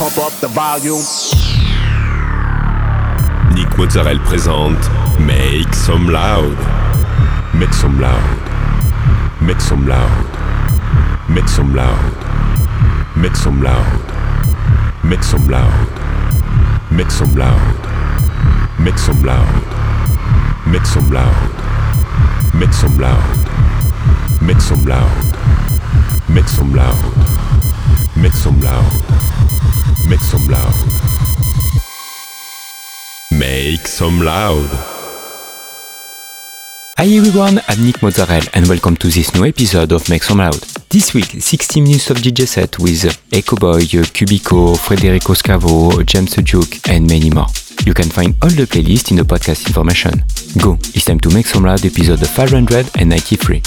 pump up the volume. Nick Mozzarella présente Make Some Loud. Make some loud. Make some loud. Make some loud. Make some loud. Make some loud. Make some loud. Make some loud. Make some loud. Make some loud. Make some loud. Make some loud. Make some loud. Make some loud. Make some loud. Hi everyone, I'm Nick Mozzarella and welcome to this new episode of Make Some Loud. This week, 60 minutes of DJ set with Echo Boy, Cubico, Federico Scavo, James Duke and many more. You can find all the playlists in the podcast information. Go, it's time to Make Some Loud episode 593.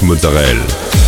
Mozzarella.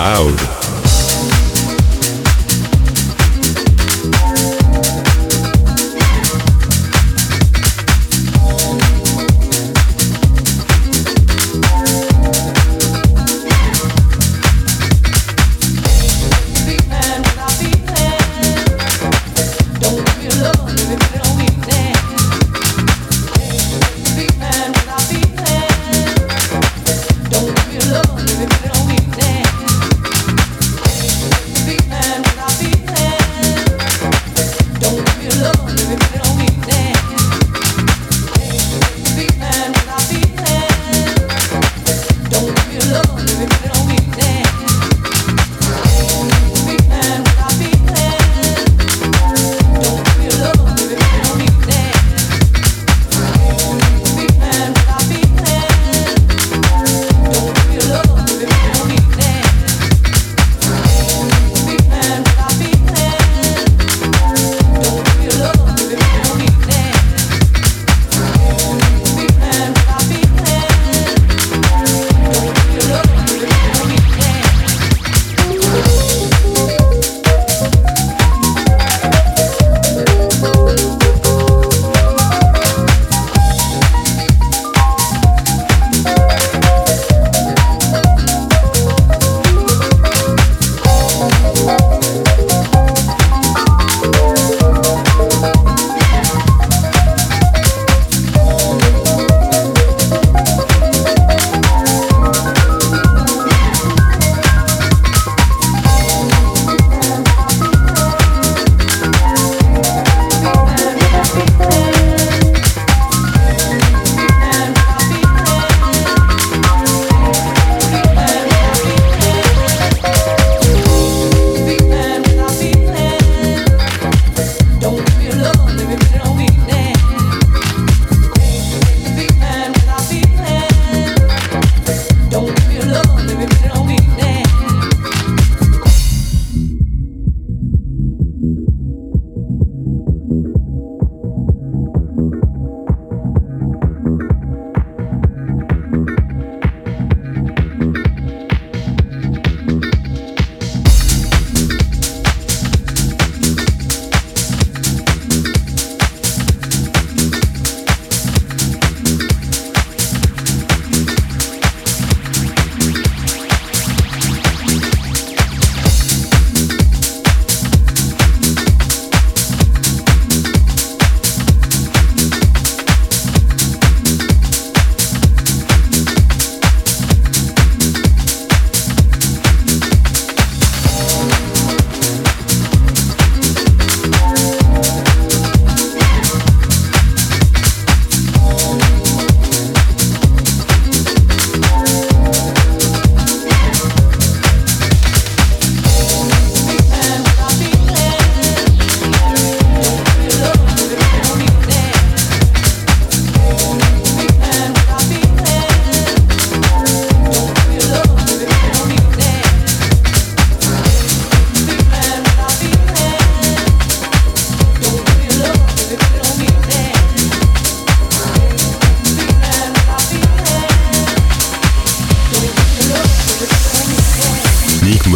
Loud.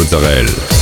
Mozzarella.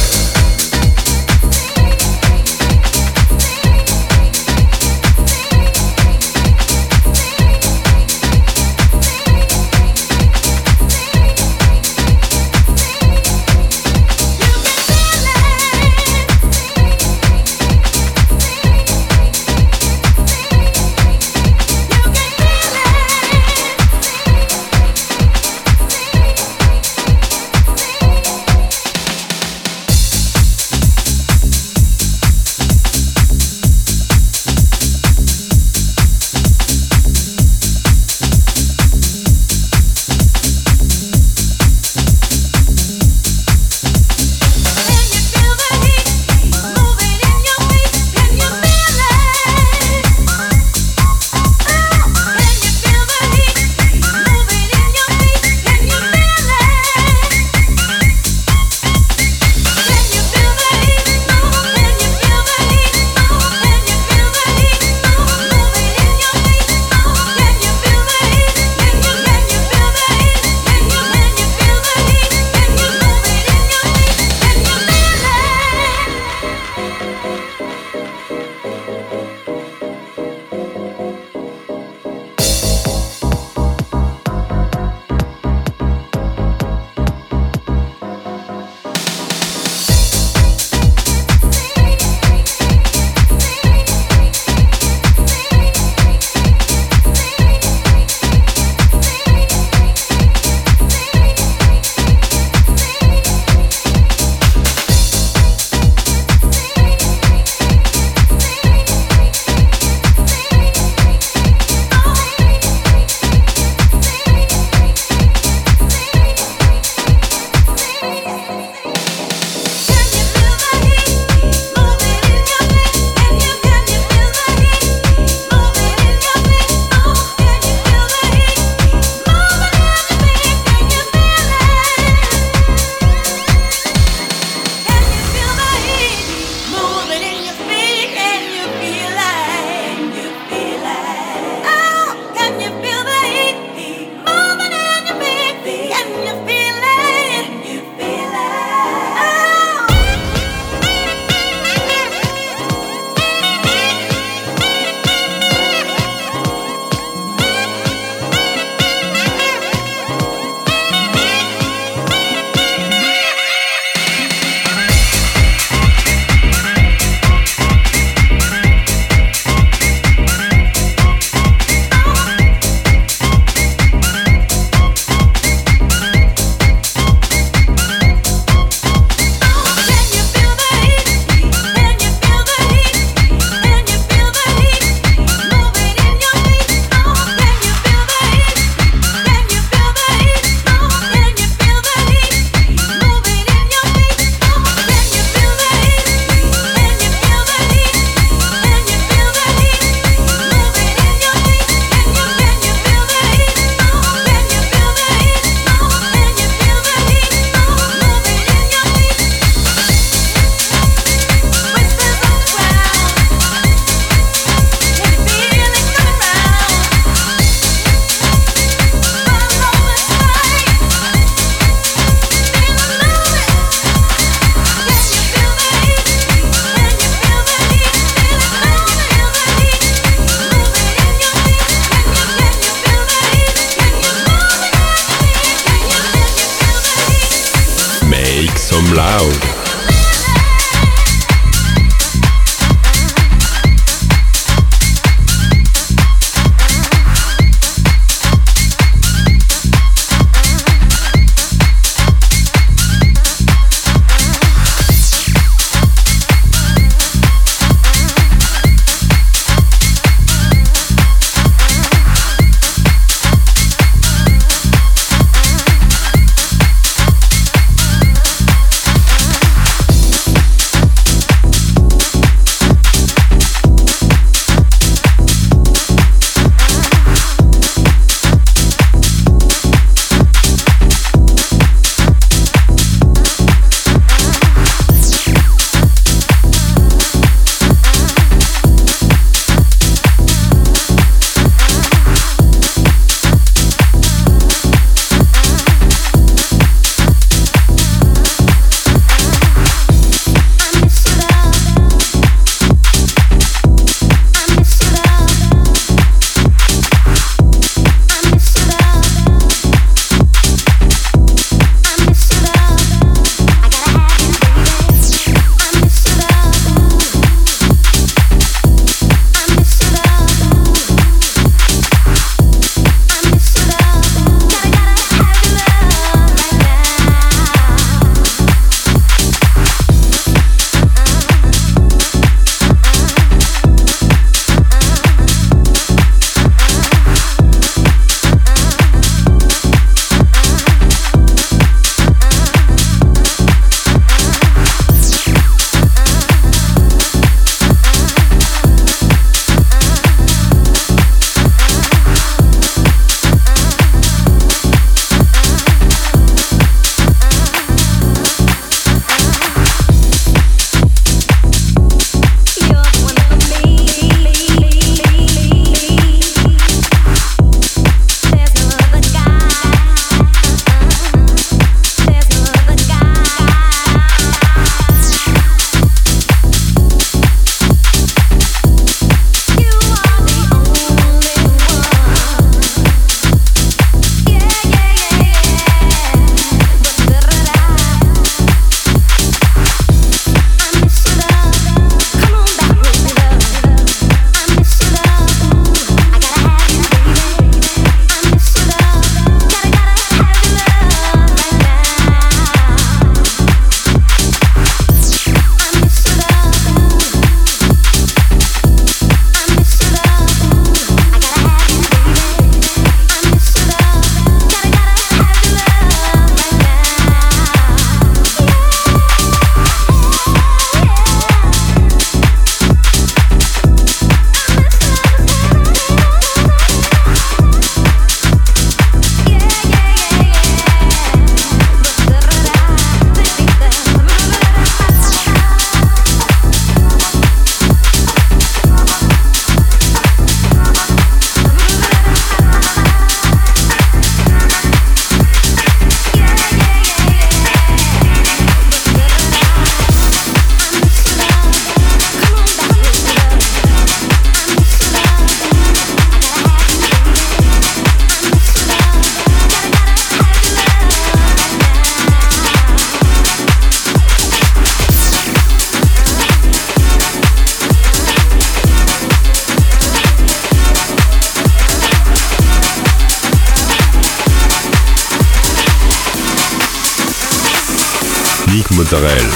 Israel.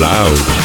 loud.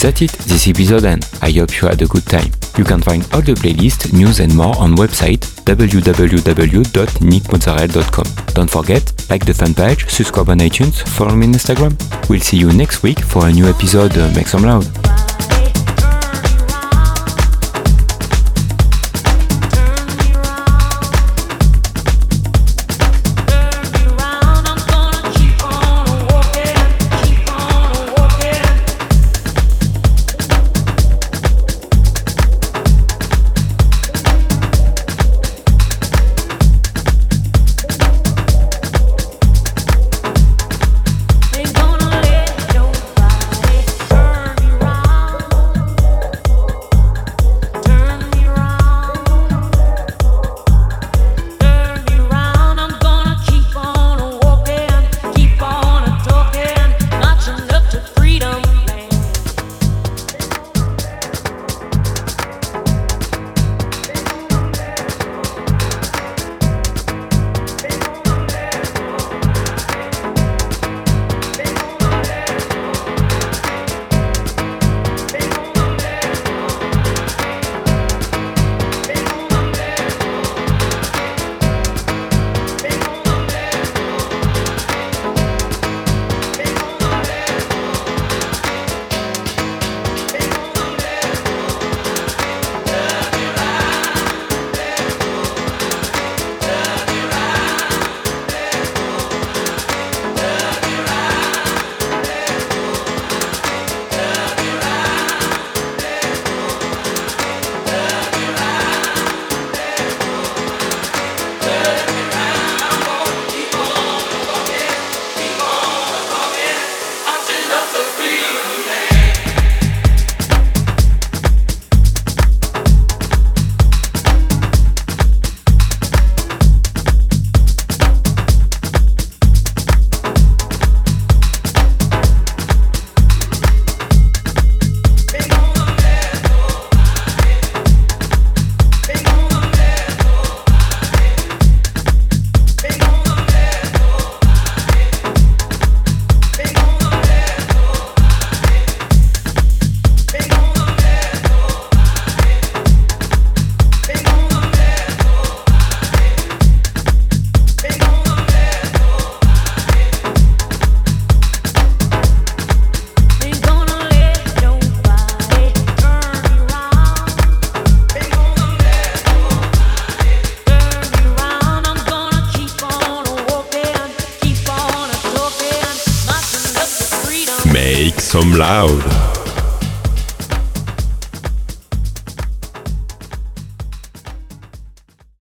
That's it, this episode and I hope you had a good time. You can find all the playlist, news and more on website www.nickmozzarella.com. Don't forget, like the fan page, subscribe on iTunes, follow me on Instagram. We'll see you next week for a new episode uh, Make Some Loud. Loud.